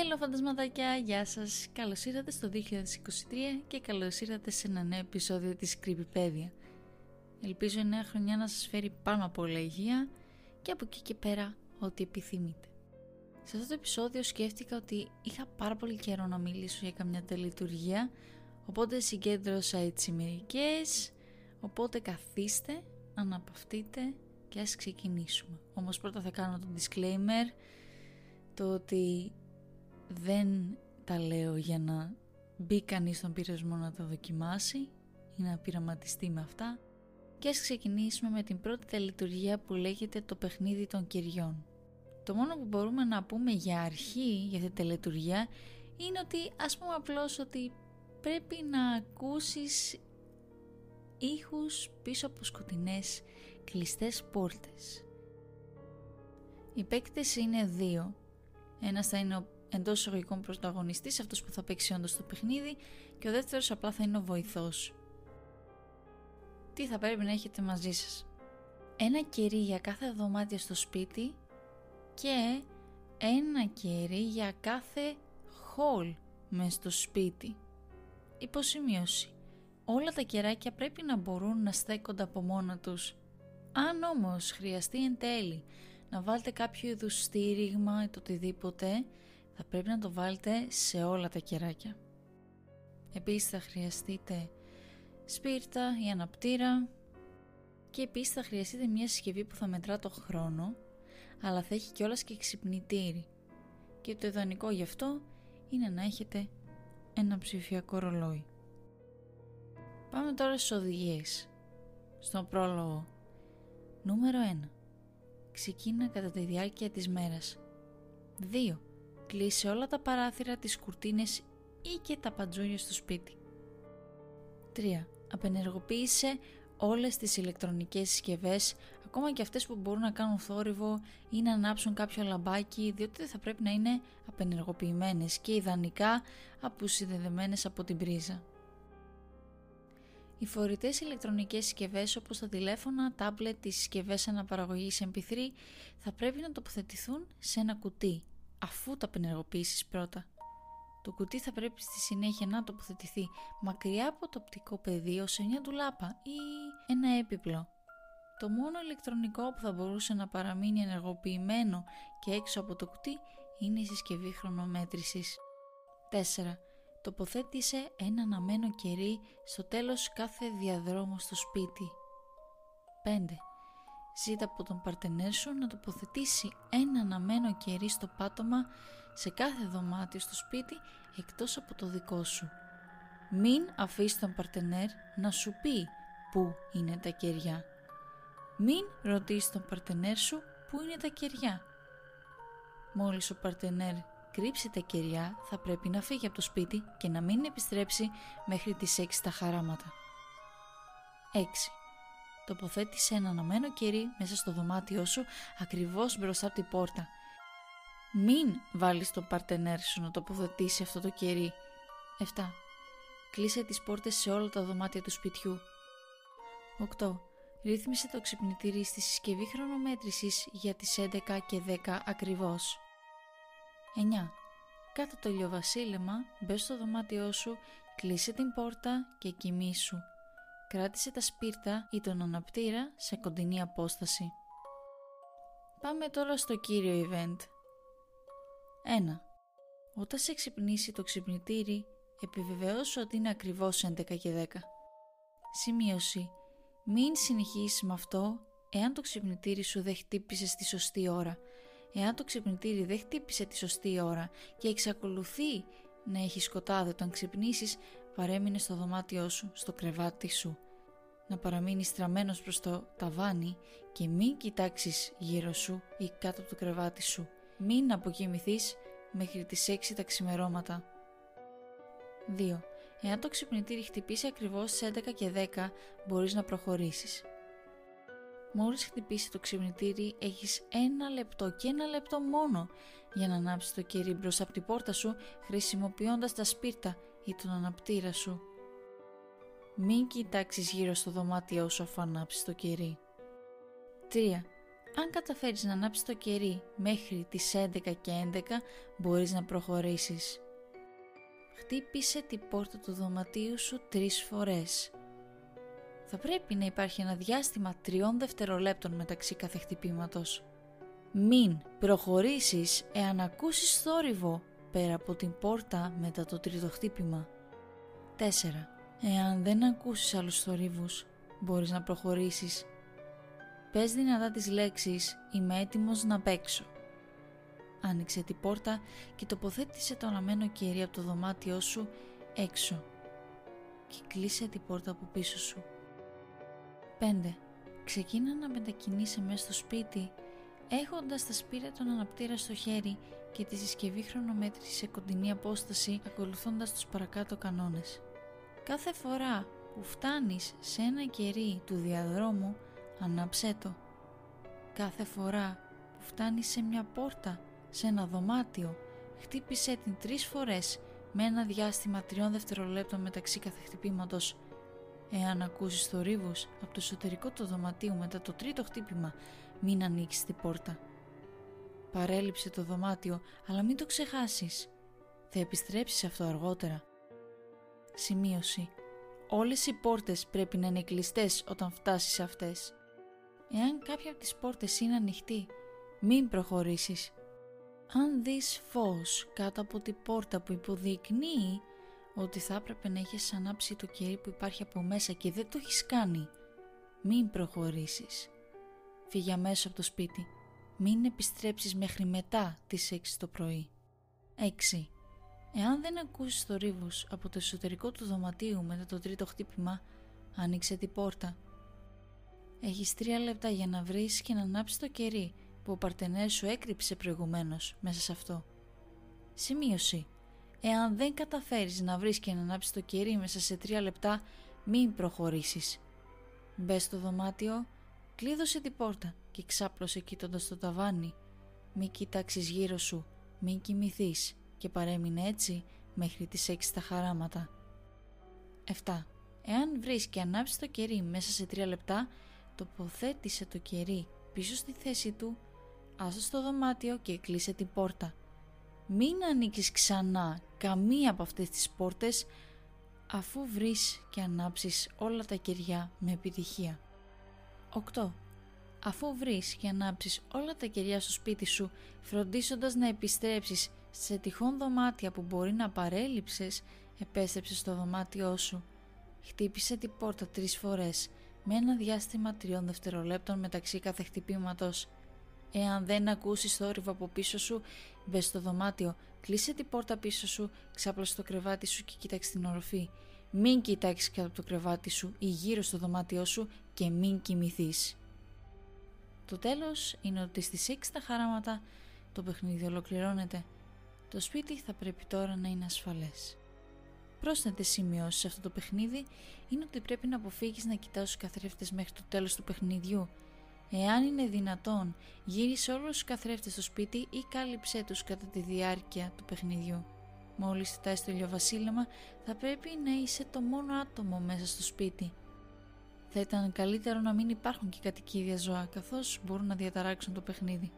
Hello φαντασματάκια, γεια σας, καλώς ήρθατε στο 2023 και καλώς ήρθατε σε ένα νέο επεισόδιο της Creepypedia. Ελπίζω η νέα χρονιά να σας φέρει πάνω από όλα υγεία και από εκεί και πέρα ό,τι επιθυμείτε. Σε αυτό το επεισόδιο σκέφτηκα ότι είχα πάρα πολύ καιρό να μιλήσω για καμιά τελειτουργία, οπότε συγκέντρωσα έτσι μερικές, οπότε καθίστε, αναπαυτείτε και ας ξεκινήσουμε. Όμως πρώτα θα κάνω το disclaimer, το ότι δεν τα λέω για να μπει κανείς στον πειρασμό να τα δοκιμάσει ή να πειραματιστεί με αυτά και ας ξεκινήσουμε με την πρώτη τελειτουργία που λέγεται το παιχνίδι των κυριών. Το μόνο που μπορούμε να πούμε για αρχή για αυτή τη τελετουργία είναι ότι ας πούμε απλώς ότι πρέπει να ακούσεις ήχους πίσω από σκοτεινές κλειστές πόρτες. Οι παίκτες είναι δύο. Ένας θα είναι ο εντός εισαγωγικών πρωταγωνιστής, αυτός που θα παίξει όντως το παιχνίδι και ο δεύτερος απλά θα είναι ο βοηθός. Τι θα πρέπει να έχετε μαζί σας. Ένα κερί για κάθε δωμάτιο στο σπίτι και ένα κερί για κάθε χολ μες στο σπίτι. Υποσημείωση. Όλα τα κεράκια πρέπει να μπορούν να στέκονται από μόνα τους. Αν όμως χρειαστεί εν τέλει να βάλετε κάποιο είδους στήριγμα ή το οτιδήποτε, θα πρέπει να το βάλετε σε όλα τα κεράκια. Επίσης θα χρειαστείτε σπίρτα ή αναπτήρα και επίσης θα χρειαστείτε μια συσκευή που θα μετρά το χρόνο αλλά θα έχει κιόλας και ξυπνητήρι και το ιδανικό γι' αυτό είναι να έχετε ένα ψηφιακό ρολόι. Πάμε τώρα στις οδηγίες. Στον πρόλογο. Νούμερο 1. Ξεκίνα κατά τη διάρκεια της μέρας. 2. Κλείσε όλα τα παράθυρα, τις κουρτίνες ή και τα παντζούνια στο σπίτι. 3. Απενεργοποίησε όλες τις ηλεκτρονικές συσκευές, ακόμα και αυτές που μπορούν να κάνουν θόρυβο ή να ανάψουν κάποιο λαμπάκι, διότι θα πρέπει να είναι απενεργοποιημένες και ιδανικά αποσυνδεδεμένες από την πρίζα. Οι φορητές ηλεκτρονικές συσκευές όπως τα τηλέφωνα, τάμπλετ, τις συσκευές αναπαραγωγής MP3 θα πρέπει να τοποθετηθούν σε ένα κουτί, αφού τα απενεργοποιήσεις πρώτα. Το κουτί θα πρέπει στη συνέχεια να τοποθετηθεί μακριά από το οπτικό πεδίο σε μια ντουλάπα ή ένα έπιπλο. Το μόνο ηλεκτρονικό που θα μπορούσε να παραμείνει ενεργοποιημένο και έξω από το κουτί είναι η συσκευή χρονομέτρησης. 4. Τοποθέτησε ένα αναμένο κερί στο τέλος κάθε διαδρόμου στο σπίτι. 5. Ζήτα από τον παρτενέρ σου να τοποθετήσει ένα αναμένο κερί στο πάτωμα σε κάθε δωμάτιο στο σπίτι εκτός από το δικό σου. Μην αφήσεις τον παρτενέρ να σου πει πού είναι τα κεριά. Μην ρωτήσεις τον παρτενέρ σου πού είναι τα κεριά. Μόλις ο παρτενέρ κρύψει τα κεριά θα πρέπει να φύγει από το σπίτι και να μην επιστρέψει μέχρι τις 6 τα χαράματα. 6. Τοποθέτησε ένα αναμένο κερί μέσα στο δωμάτιό σου ακριβώς μπροστά από την πόρτα μην βάλεις τον παρτενέρ σου να τοποθετήσει αυτό το κερί. 7. Κλείσε τις πόρτες σε όλα τα δωμάτια του σπιτιού. 8. Ρύθμισε το ξυπνητήρι στη συσκευή χρονομέτρησης για τις 11 και 10 ακριβώς. 9. Κάτω το ηλιοβασίλεμα, μπες στο δωμάτιό σου, κλείσε την πόρτα και κοιμήσου. Κράτησε τα σπίρτα ή τον αναπτήρα σε κοντινή απόσταση. Πάμε τώρα στο κύριο event. 1. Όταν σε ξυπνήσει το ξυπνητήρι, επιβεβαιώσου ότι είναι ακριβώς 11 και 10. Σημείωση. Μην συνεχίσεις με αυτό εάν το ξυπνητήρι σου δεν χτύπησε στη σωστή ώρα. Εάν το ξυπνητήρι δεν χτύπησε τη σωστή ώρα και εξακολουθεί να έχει σκοτάδι όταν ξυπνήσεις, παρέμεινε στο δωμάτιό σου, στο κρεβάτι σου. Να παραμείνει στραμμένος προς το ταβάνι και μην κοιτάξεις γύρω σου ή κάτω από το κρεβάτι σου. Μην αποκοιμηθείς μέχρι τις 6 τα ξημερώματα. 2. Εάν το ξυπνητήρι χτυπήσει ακριβώς στις 11 και 10, μπορείς να προχωρήσεις. Μόλις χτυπήσει το ξυπνητήρι, έχεις ένα λεπτό και ένα λεπτό μόνο για να ανάψεις το κερί μπροστά από την πόρτα σου χρησιμοποιώντας τα σπίρτα ή τον αναπτήρα σου. Μην κοιτάξεις γύρω στο δωμάτιό σου αφού ανάψεις το κερί. 3. Αν καταφέρεις να ανάψεις το κερί μέχρι τις 11 και 11 μπορείς να προχωρήσεις. Χτύπησε την πόρτα του δωματίου σου τρεις φορές. Θα πρέπει να υπάρχει ένα διάστημα τριών δευτερολέπτων μεταξύ κάθε χτυπήματος. Μην προχωρήσεις εάν ακούσεις θόρυβο πέρα από την πόρτα μετά το τρίτο χτύπημα. 4. Εάν δεν ακούσεις άλλους θορύβους, μπορείς να προχωρήσεις. Πες δυνατά τις λέξεις «Είμαι έτοιμος να παίξω». Άνοιξε την πόρτα και τοποθέτησε το αναμένο κερί από το δωμάτιό σου έξω και κλείσε την πόρτα από πίσω σου. 5. Ξεκίνα να μετακινείσαι μέσα στο σπίτι έχοντας τα σπήρα των αναπτήρα στο χέρι και τη συσκευή χρονομέτρησης σε κοντινή απόσταση ακολουθώντας τους παρακάτω κανόνες. Κάθε φορά που φτάνεις σε ένα κερί του διαδρόμου ανάψέ το. Κάθε φορά που φτάνεις σε μια πόρτα, σε ένα δωμάτιο, χτύπησέ την τρεις φορές με ένα διάστημα τριών δευτερολέπτων μεταξύ κάθε χτυπήματος. Εάν ακούσεις θορύβους από το εσωτερικό του δωματίου μετά το τρίτο χτύπημα, μην ανοίξεις την πόρτα. Παρέλειψε το δωμάτιο, αλλά μην το ξεχάσεις. Θα επιστρέψεις αυτό αργότερα. Σημείωση. Όλες οι πόρτες πρέπει να είναι κλειστές όταν φτάσεις σε αυτές. Εάν κάποια από τις πόρτες είναι ανοιχτή, μην προχωρήσεις. Αν δεις φως κάτω από την πόρτα που υποδεικνύει ότι θα έπρεπε να έχεις ανάψει το κερί που υπάρχει από μέσα και δεν το έχεις κάνει, μην προχωρήσεις. Φύγε αμέσως από το σπίτι. Μην επιστρέψεις μέχρι μετά τις 6 το πρωί. 6. Εάν δεν ακούσεις θορύβους από το εσωτερικό του δωματίου μετά το τρίτο χτύπημα, άνοιξε την πόρτα. Έχεις τρία λεπτά για να βρεις και να ανάψεις το κερί που ο παρτενέρ σου έκρυψε προηγουμένως μέσα σε αυτό. Σημείωση. Εάν δεν καταφέρεις να βρεις και να ανάψεις το κερί μέσα σε τρία λεπτά, μην προχωρήσεις. Μπες στο δωμάτιο, κλείδωσε την πόρτα και ξάπλωσε κοίτοντας το ταβάνι. Μη κοιτάξεις γύρω σου, μην κοιμηθείς και παρέμεινε έτσι μέχρι τις 6 τα χαράματα. 7. Εάν βρεις και ανάψεις το κερί μέσα σε 3 λεπτά, τοποθέτησε το κερί πίσω στη θέση του, άσο στο δωμάτιο και κλείσε την πόρτα. Μην ανοίξεις ξανά καμία από αυτές τις πόρτες αφού βρεις και ανάψεις όλα τα κεριά με επιτυχία. 8. Αφού βρεις και ανάψεις όλα τα κεριά στο σπίτι σου, φροντίζοντας να επιστρέψεις σε τυχόν δωμάτια που μπορεί να παρέλειψες, επέστρεψες στο δωμάτιό σου. Χτύπησε την πόρτα τρεις φορές, με ένα διάστημα τριών δευτερολέπτων μεταξύ κάθε χτυπήματος. Εάν δεν ακούσεις θόρυβο από πίσω σου, μπες στο δωμάτιο, κλείσε την πόρτα πίσω σου, ξάπλωσε το κρεβάτι σου και κοίταξε την οροφή. Μην κοιτάξεις κάτω από το κρεβάτι σου ή γύρω στο δωμάτιό σου και μην κοιμηθείς. Το τέλος είναι ότι στις 6 τα χαράματα το παιχνίδι ολοκληρώνεται. Το σπίτι θα πρέπει τώρα να είναι ασφαλές. Πρόσθετε σημειώσεις σε αυτό το παιχνίδι είναι ότι πρέπει να αποφύγεις να κοιτάς τους καθρέφτες μέχρι το τέλος του παιχνιδιού. Εάν είναι δυνατόν, γύρισε όλους τους καθρέφτες στο σπίτι ή κάλυψέ τους κατά τη διάρκεια του παιχνιδιού. Μόλις κοιτάς το ηλιοβασίλεμα θα πρέπει να είσαι το μόνο άτομο μέσα στο σπίτι. Θα ήταν καλύτερο να μην υπάρχουν και κατοικίδια ζώα καθώς μπορούν να διαταράξουν το παιχνίδι.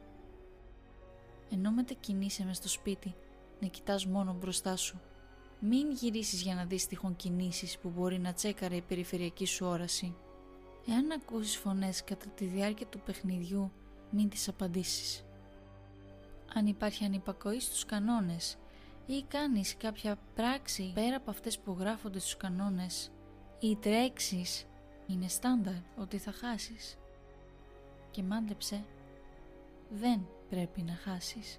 Ενώ μετακινείσαι μες στο σπίτι, να κοιτάς μόνο μπροστά σου. Μην γυρίσεις για να δεις τυχόν κινήσεις που μπορεί να τσέκαρε η περιφερειακή σου όραση. Εάν ακούσεις φωνές κατά τη διάρκεια του παιχνιδιού, μην τις απαντήσεις. Αν υπάρχει ανυπακοή στους κανόνες ή κάνεις κάποια πράξη πέρα από αυτές που γράφονται στους κανόνες ή τρέξεις είναι στάνταρ ότι θα χάσεις. Και μάντεψε, δεν πρέπει να χάσεις.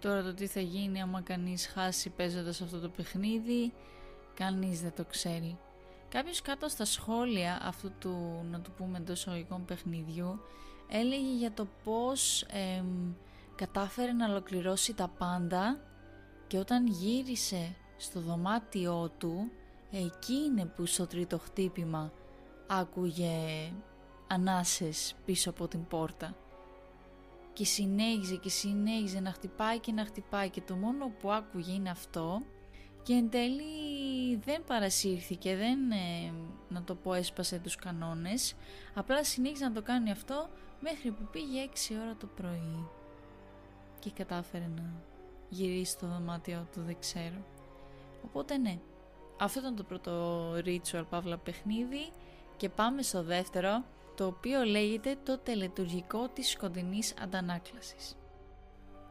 Τώρα το τι θα γίνει άμα κανείς χάσει παίζοντας αυτό το παιχνίδι, κανείς δεν το ξέρει. Κάποιος κάτω στα σχόλια αυτού του, να το πούμε εντός οικών παιχνιδιού, έλεγε για το πώς κατάφερε να ολοκληρώσει τα πάντα και όταν γύρισε στο δωμάτιό του Εκεί είναι που στο τρίτο χτύπημα άκουγε ανάσες πίσω από την πόρτα. Και συνέχιζε και συνέχιζε να χτυπάει και να χτυπάει και το μόνο που άκουγε είναι αυτό και εν τέλει δεν παρασύρθηκε, δεν ε, να το πω έσπασε τους κανόνες, απλά συνέχισε να το κάνει αυτό μέχρι που πήγε 6 ώρα το πρωί και κατάφερε να γυρίσει στο δωμάτιο του δεν ξέρω. Οπότε ναι, αυτό ήταν το πρώτο ritual παύλα παιχνίδι και πάμε στο δεύτερο το οποίο λέγεται το τελετουργικό της σκοτεινής αντανάκλασης.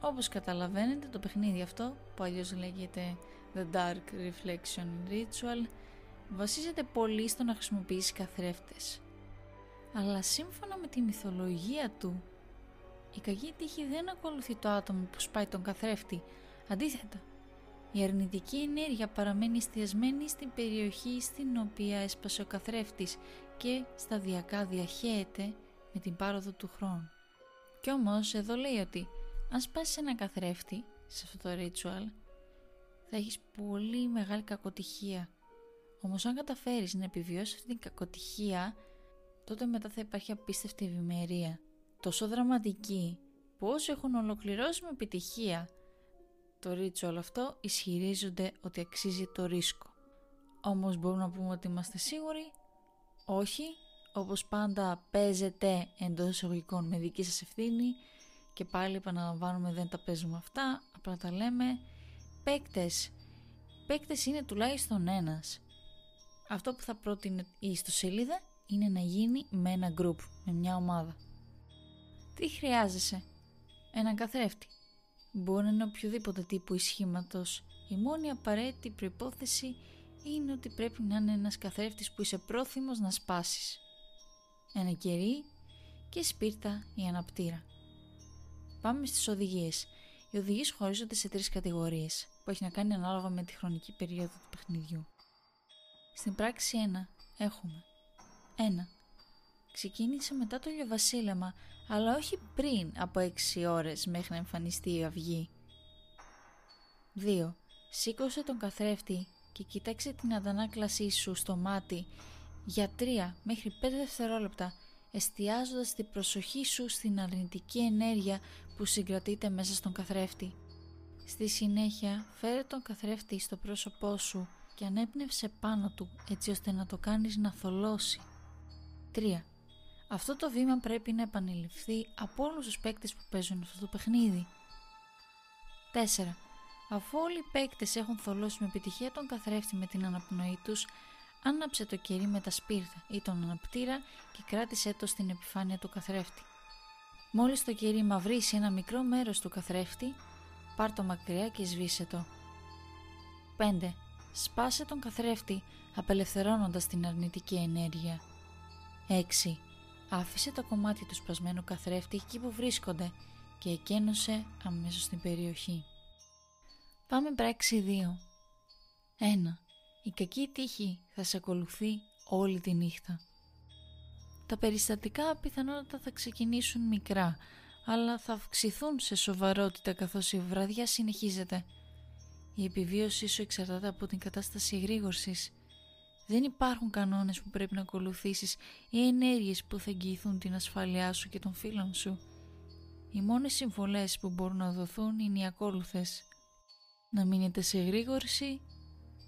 Όπως καταλαβαίνετε το παιχνίδι αυτό που αλλιώς λέγεται The Dark Reflection Ritual βασίζεται πολύ στο να χρησιμοποιήσει καθρέφτες. Αλλά σύμφωνα με τη μυθολογία του, η κακή τύχη δεν ακολουθεί το άτομο που σπάει τον καθρέφτη. Αντίθετα, η αρνητική ενέργεια παραμένει εστιασμένη στην περιοχή στην οποία έσπασε ο καθρέφτης και σταδιακά διαχέεται με την πάροδο του χρόνου. Κι όμως εδώ λέει ότι αν σπάσεις ένα καθρέφτη σε αυτό το ritual θα έχεις πολύ μεγάλη κακοτυχία. Όμως αν καταφέρεις να επιβιώσεις αυτή την κακοτυχία τότε μετά θα υπάρχει απίστευτη ευημερία. Τόσο δραματική που όσοι έχουν ολοκληρώσει με επιτυχία το ritual αυτό ισχυρίζονται ότι αξίζει το ρίσκο. Όμως μπορούμε να πούμε ότι είμαστε σίγουροι; Όχι, όπως πάντα παίζετε εντός εισαγωγικών με δική σας ευθύνη και πάλι επαναλαμβάνουμε δεν τα παίζουμε αυτά, απλά τα λέμε. Παίκτες, παίκτες είναι τουλάχιστον ένας. Αυτό που θα πρότεινε η ιστοσελίδα είναι να γίνει με ένα group, με μια ομάδα. Τι χρειάζεσαι; Έναν καθρέφτη. Μπορεί να είναι οποιοδήποτε τύπου ισχύματος. Η μόνη απαραίτητη προϋπόθεση είναι ότι πρέπει να είναι ένας καθρέφτης που είσαι πρόθυμος να σπάσεις. Ένα κερί και σπίρτα ή αναπτήρα. Πάμε στις οδηγίες. Οι οδηγίες χωρίζονται σε τρεις κατηγορίες που έχει να κάνει ανάλογα με τη χρονική περίοδο του παιχνιδιού. Στην πράξη 1 έχουμε 1. Ξεκίνησε μετά το ηλιοβασίλεμα, αλλά όχι πριν από 6 ώρες μέχρι να εμφανιστεί η αυγή. 2. Σήκωσε τον καθρέφτη και κοίταξε την αντανάκλασή σου στο μάτι για 3 μέχρι 5 δευτερόλεπτα εστιάζοντας την προσοχή σου στην αρνητική ενέργεια που συγκρατείται μέσα στον καθρέφτη. Στη συνέχεια φέρε τον καθρέφτη στο πρόσωπό σου και ανέπνευσε πάνω του έτσι ώστε να το κάνεις να θολώσει. 3. Αυτό το βήμα πρέπει να επανειληφθεί από όλους τους παίκτες που παίζουν αυτό το παιχνίδι. 4. Αφού όλοι οι παίκτες έχουν θολώσει με επιτυχία τον καθρέφτη με την αναπνοή τους, άναψε το κερί με τα σπίρτα ή τον αναπτήρα και κράτησε το στην επιφάνεια του καθρέφτη. Μόλις το κερί μαυρίσει ένα μικρό μέρος του καθρέφτη, πάρ το μακριά και σβήσε το. 5. Σπάσε τον καθρέφτη απελευθερώνοντας την αρνητική ενέργεια. 6. Άφησε το κομμάτι του σπασμένου καθρέφτη εκεί που βρίσκονται και εκένωσε αμέσως στην περιοχή. Πάμε πράξη 2. 1. Η κακή τύχη θα σε ακολουθεί όλη τη νύχτα. Τα περιστατικά πιθανότατα θα ξεκινήσουν μικρά, αλλά θα αυξηθούν σε σοβαρότητα καθώς η βραδιά συνεχίζεται. Η επιβίωσή σου εξαρτάται από την κατάσταση εγρήγορσης. Δεν υπάρχουν κανόνες που πρέπει να ακολουθήσεις ή ενέργειες που θα εγγυηθούν την ασφάλειά σου και των φίλων σου. Οι μόνες συμβολές που μπορούν να δοθούν είναι οι ακόλουθες. Να μείνετε σε γρήγορση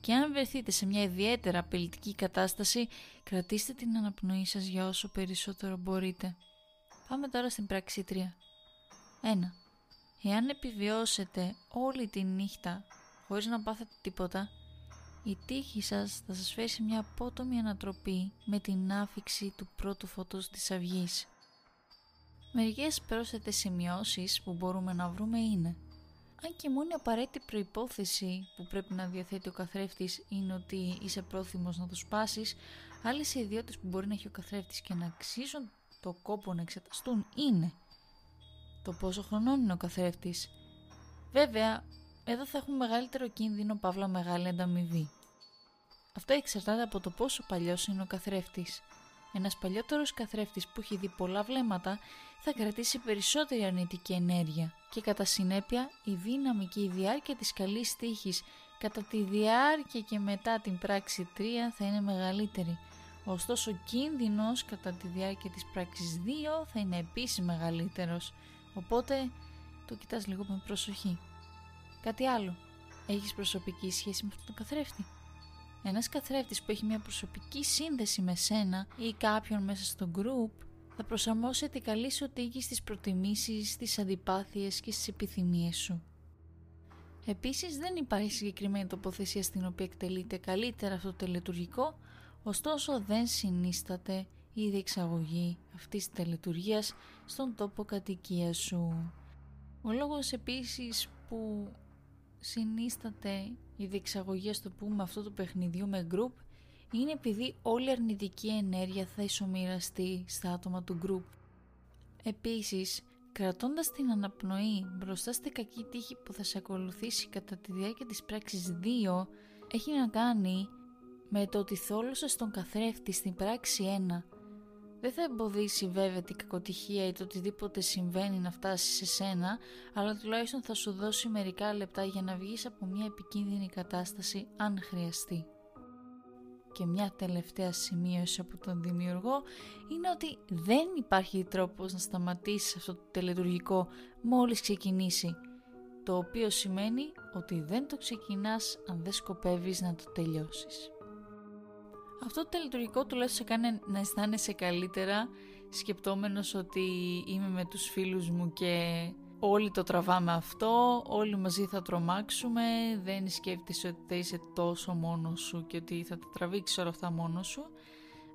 και αν βρεθείτε σε μια ιδιαίτερα απειλητική κατάσταση, κρατήστε την αναπνοή σας για όσο περισσότερο μπορείτε. Πάμε τώρα στην πράξη 3. 1. Εάν επιβιώσετε όλη τη νύχτα χωρίς να πάθετε τίποτα, η τύχη σας θα σας φέρει σε μια απότομη ανατροπή με την άφηξη του πρώτου φωτός της αυγής. Μερικές πρόσθετες σημειώσεις που μπορούμε να βρούμε είναι αν και μόνη απαραίτητη προϋπόθεση που πρέπει να διαθέτει ο καθρέφτης είναι ότι είσαι πρόθυμος να το σπάσεις, άλλες ιδιότητες που μπορεί να έχει ο καθρέφτης και να αξίζουν το κόπο να εξεταστούν είναι το πόσο χρονών είναι ο καθρέφτης. Βέβαια, εδώ θα έχουμε μεγαλύτερο κίνδυνο παύλα μεγάλη ανταμοιβή. Αυτό εξαρτάται από το πόσο παλιός είναι ο καθρέφτης. Ένας παλιότερος καθρέφτης που έχει δει πολλά βλέμματα θα κρατήσει περισσότερη αρνητική ενέργεια και κατά συνέπεια η δύναμη και η διάρκεια της καλής τύχης κατά τη διάρκεια και μετά την πράξη 3 θα είναι μεγαλύτερη. Ωστόσο ο κίνδυνος κατά τη διάρκεια της πράξης 2 θα είναι επίσης μεγαλύτερος. Οπότε το κοιτάς λίγο με προσοχή. Κάτι άλλο. έχεις προσωπική σχέση με αυτόν τον καθρέφτη; Ένας καθρέφτης που έχει μια προσωπική σύνδεση με σένα ή κάποιον μέσα στο group θα προσαρμόσει την καλή σου τύχη στις προτιμήσεις, στις αντιπάθειες και στις επιθυμίες σου. Επίσης δεν υπάρχει συγκεκριμένη τοποθεσία στην οποία εκτελείται καλύτερα αυτό το τελετουργικό, ωστόσο δεν συνίσταται η διεξαγωγή αυτής της τελετουργίας στον τόπο κατοικίας σου. Ο λόγος επίσης που συνίσταται η διεξαγωγή, στο πούμε, αυτό το παιχνιδιού με group είναι επειδή όλη η αρνητική ενέργεια θα ισομοιραστεί στα άτομα του group. Επίσης, κρατώντας την αναπνοή μπροστά στη κακή τύχη που θα σε ακολουθήσει κατά τη διάρκεια της πράξης 2, έχει να κάνει με το ότι θόλωσες στον καθρέφτη στην πράξη 1 δεν θα εμποδίσει βέβαια την κακοτυχία ή το οτιδήποτε συμβαίνει να φτάσει σε σένα, αλλά τουλάχιστον θα σου δώσει μερικά λεπτά για να βγεις από μια επικίνδυνη κατάσταση αν χρειαστεί. Και μια τελευταία σημείωση από τον δημιουργό είναι ότι δεν υπάρχει τρόπος να σταματήσεις αυτό το τελετουργικό μόλις ξεκινήσει, το οποίο σημαίνει ότι δεν το ξεκινάς αν δεν σκοπεύεις να το τελειώσεις. Αυτό το τελετουργικό τουλάχιστον σε κάνει να αισθάνεσαι καλύτερα σκεπτόμενος ότι είμαι με τους φίλους μου και όλοι το τραβάμε αυτό, όλοι μαζί θα τρομάξουμε, δεν σκέφτεσαι ότι θα είσαι τόσο μόνος σου και ότι θα τα τραβήξεις όλα αυτά μόνος σου.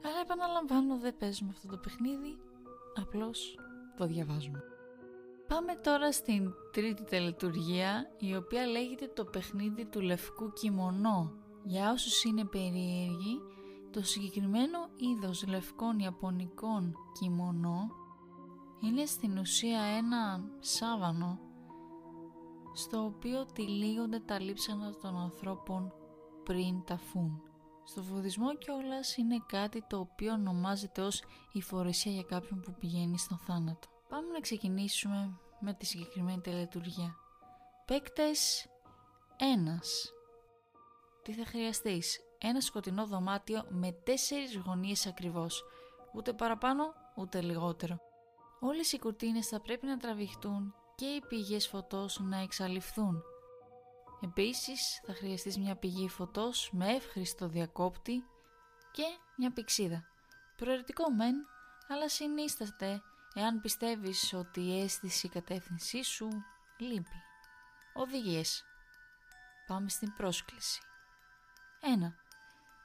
Αλλά επαναλαμβάνω δεν παίζουμε αυτό το παιχνίδι, απλώς το διαβάζουμε. Πάμε τώρα στην τρίτη τελετουργία, η οποία λέγεται το παιχνίδι του λευκού κιμονό. Για όσους είναι περίεργοι, το συγκεκριμένο είδος λευκών ιαπωνικών κιμονό είναι στην ουσία ένα σάβανο στο οποίο τυλίγονται τα λείψανα των ανθρώπων πριν τα φούν. Στο βουδισμό κιόλας είναι κάτι το οποίο ονομάζεται ως η φορεσία για κάποιον που πηγαίνει στον θάνατο. Πάμε να ξεκινήσουμε με τη συγκεκριμένη τελετουργία. Παίκτες ένας. Τι θα χρειαστείς; Ένα σκοτεινό δωμάτιο με τέσσερις γωνίες ακριβώς, ούτε παραπάνω ούτε λιγότερο. Όλες οι κουρτίνες θα πρέπει να τραβηχτούν και οι πηγές φωτός να εξαλειφθούν. Επίσης θα χρειαστείς μια πηγή φωτός με εύχριστο διακόπτη και μια πηξίδα. Προαιρετικό μεν, αλλά συνίσταται εάν πιστεύεις ότι η αίσθηση κατεύθυνσή σου λείπει. Οδηγίες. Πάμε στην πρόσκληση. 1.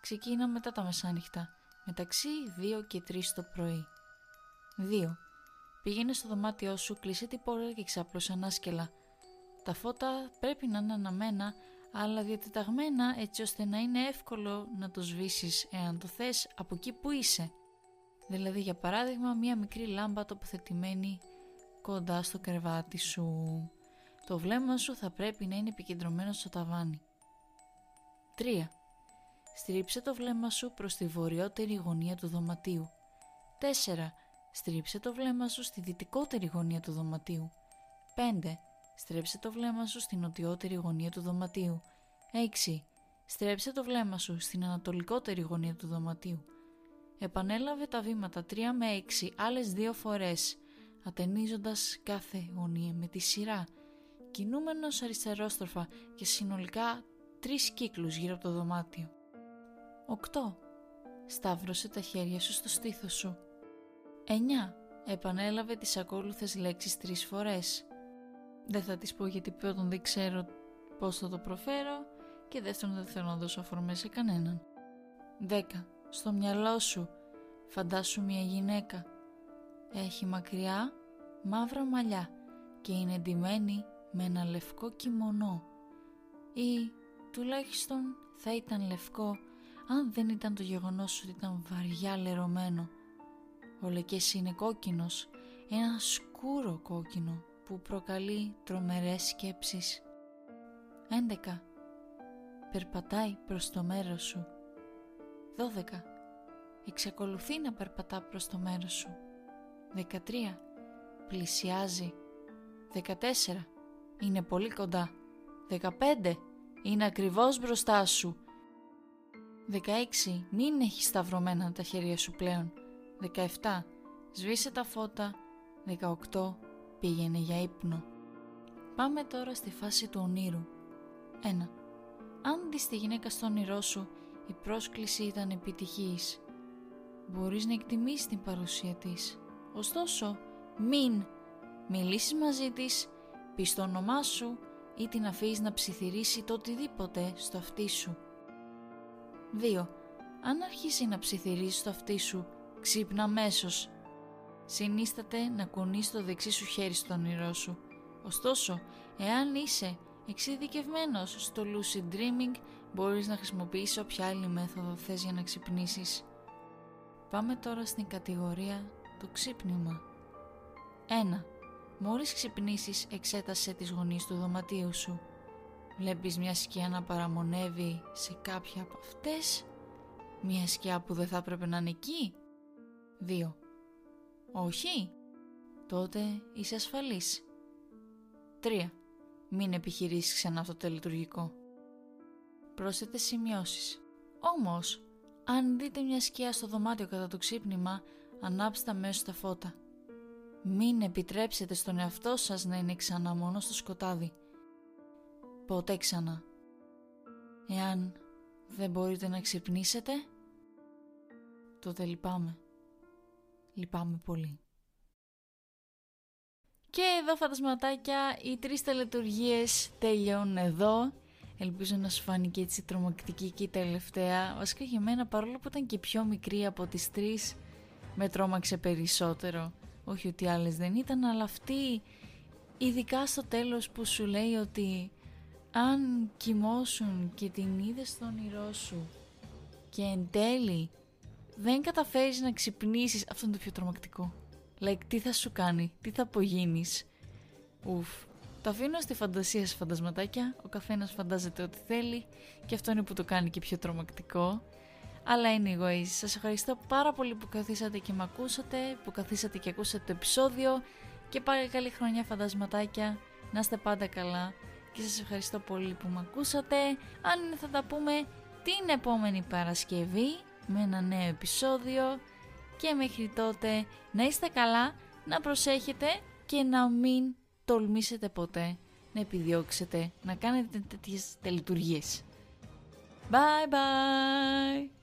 Ξεκίνα μετά τα μεσάνυχτα, μεταξύ 2 και 3 το πρωί. 2. Πήγαινε στο δωμάτιό σου, κλείσε την πόρτα και ξάπλωσε ανάσκελα. Τα φώτα πρέπει να είναι αναμένα, αλλά διατεταγμένα έτσι ώστε να είναι εύκολο να το σβήσεις εάν το θες από εκεί που είσαι. Δηλαδή για παράδειγμα μία μικρή λάμπα τοποθετημένη κοντά στο κρεβάτι σου. Το βλέμμα σου θα πρέπει να είναι επικεντρωμένο στο ταβάνι. 3. Στρίψε το βλέμμα σου προς τη βορειότερη γωνία του δωματίου. 4. Στρίψε το βλέμμα σου στη δυτικότερη γωνία του δωματίου. 5. Στρέψε το βλέμμα σου στη νοτιότερη γωνία του δωματίου. 6. Στρέψε το βλέμμα σου στην ανατολικότερη γωνία του δωματίου. Επανέλαβε τα βήματα 3 με 6 άλλες δύο φορές, ατενίζοντας κάθε γωνία με τη σειρά, κινούμενος αριστερόστροφα και συνολικά τρεις κύκλους γύρω από το δωμάτιο. 8. Σταύρωσε τα χέρια σου στο στήθος σου. 9. Επανέλαβε τις ακόλουθες λέξεις τρεις φορές. Δεν θα τις πω γιατί πρώτον δεν ξέρω πώς θα το προφέρω και δεύτερον δεν θέλω να δώσω αφορμές σε κανέναν. 10. Στο μυαλό σου φαντάσου μια γυναίκα. Έχει μακριά μαύρα μαλλιά και είναι εντυμένη με ένα λευκό κιμονό ή τουλάχιστον θα ήταν λευκό αν δεν ήταν το γεγονός ότι ήταν βαριά λερωμένο. Ο Λεκές είναι κόκκινος, ένα σκούρο κόκκινο που προκαλεί τρομερές σκέψεις. 11. Περπατάει προς το μέρος σου. 12. Εξακολουθεί να περπατά προς το μέρος σου. 13. Πλησιάζει. 14. Είναι πολύ κοντά. 15. Είναι ακριβώς μπροστά σου. 16. Μην έχεις σταυρωμένα τα χέρια σου πλέον. 17. Σβήσε τα φώτα. 18. Πήγαινε για ύπνο. Πάμε τώρα στη φάση του ονείρου. 1. Αν δεις τη γυναίκα στο όνειρό σου, η πρόσκληση ήταν επιτυχής. Μπορείς να εκτιμήσεις την παρουσία της. Ωστόσο, μην μιλήσεις μαζί της, πεις το όνομά σου ή την αφήσεις να ψιθυρίσει το οτιδήποτε στο αυτί σου. 2. Αν αρχίσει να ψιθυρίσει στο αυτί σου, ξύπνα αμέσως. Συνίσταται να κουνείς το δεξί σου χέρι στο όνειρό σου. Ωστόσο, εάν είσαι εξειδικευμένος στο lucid dreaming, μπορείς να χρησιμοποιήσεις όποια άλλη μέθοδο θες για να ξυπνήσεις. Πάμε τώρα στην κατηγορία το ξύπνημα. 1. Μόλις ξυπνήσεις εξέτασε τις γωνίες του δωματίου σου. Βλέπεις μια σκιά να παραμονεύει σε κάποια από αυτές; Μια σκιά που δεν θα έπρεπε να είναι εκεί; 2. Όχι; Τότε είσαι ασφαλής. 3. Μην επιχειρήσεις ξανά αυτό το τελετουργικό. Πρόσθετε σημειώσεις. Όμως, αν δείτε μια σκιά στο δωμάτιο κατά το ξύπνημα, ανάψτε αμέσως τα φώτα. Μην επιτρέψετε στον εαυτό σας να είναι ξανά μόνο στο σκοτάδι. Ποτέ ξανά. Εάν δεν μπορείτε να ξυπνήσετε, τότε λυπάμαι. Λυπάμαι πολύ. Και εδώ φαντασματάκια, οι τρεις τελετουργίες τελειώνουν εδώ. Ελπίζω να σου φάνηκε έτσι τρομακτική και η τελευταία. Βασικά για μένα παρόλο που ήταν και πιο μικρή από τις τρεις, με τρόμαξε περισσότερο. Όχι ότι άλλες δεν ήταν, αλλά αυτή ειδικά στο τέλος που σου λέει ότι αν κοιμώσουν και την είδες στον όνειρό σου και εν τέλει δεν καταφέρεις να ξυπνήσεις, αυτό είναι το πιο τρομακτικό. Like, τι θα σου κάνει, τι θα απογίνεις. Ουφ. Το αφήνω στη φαντασία σας φαντασματάκια, ο καθένας φαντάζεται ό,τι θέλει και αυτό είναι που το κάνει και πιο τρομακτικό. Αλλά anyways, σας ευχαριστώ πάρα πολύ που καθίσατε και με ακούσατε, που καθίσατε και ακούσατε το επεισόδιο και πάλι καλή χρονιά φαντασματάκια, να είστε πάντα καλά και σας ευχαριστώ πολύ που με ακούσατε. Αν θα τα πούμε την επόμενη Παρασκευή με ένα νέο επεισόδιο και μέχρι τότε να είστε καλά, να προσέχετε και να μην τολμήσετε ποτέ να επιδιώξετε να κάνετε τέτοιες τελειτουργίες. Bye bye!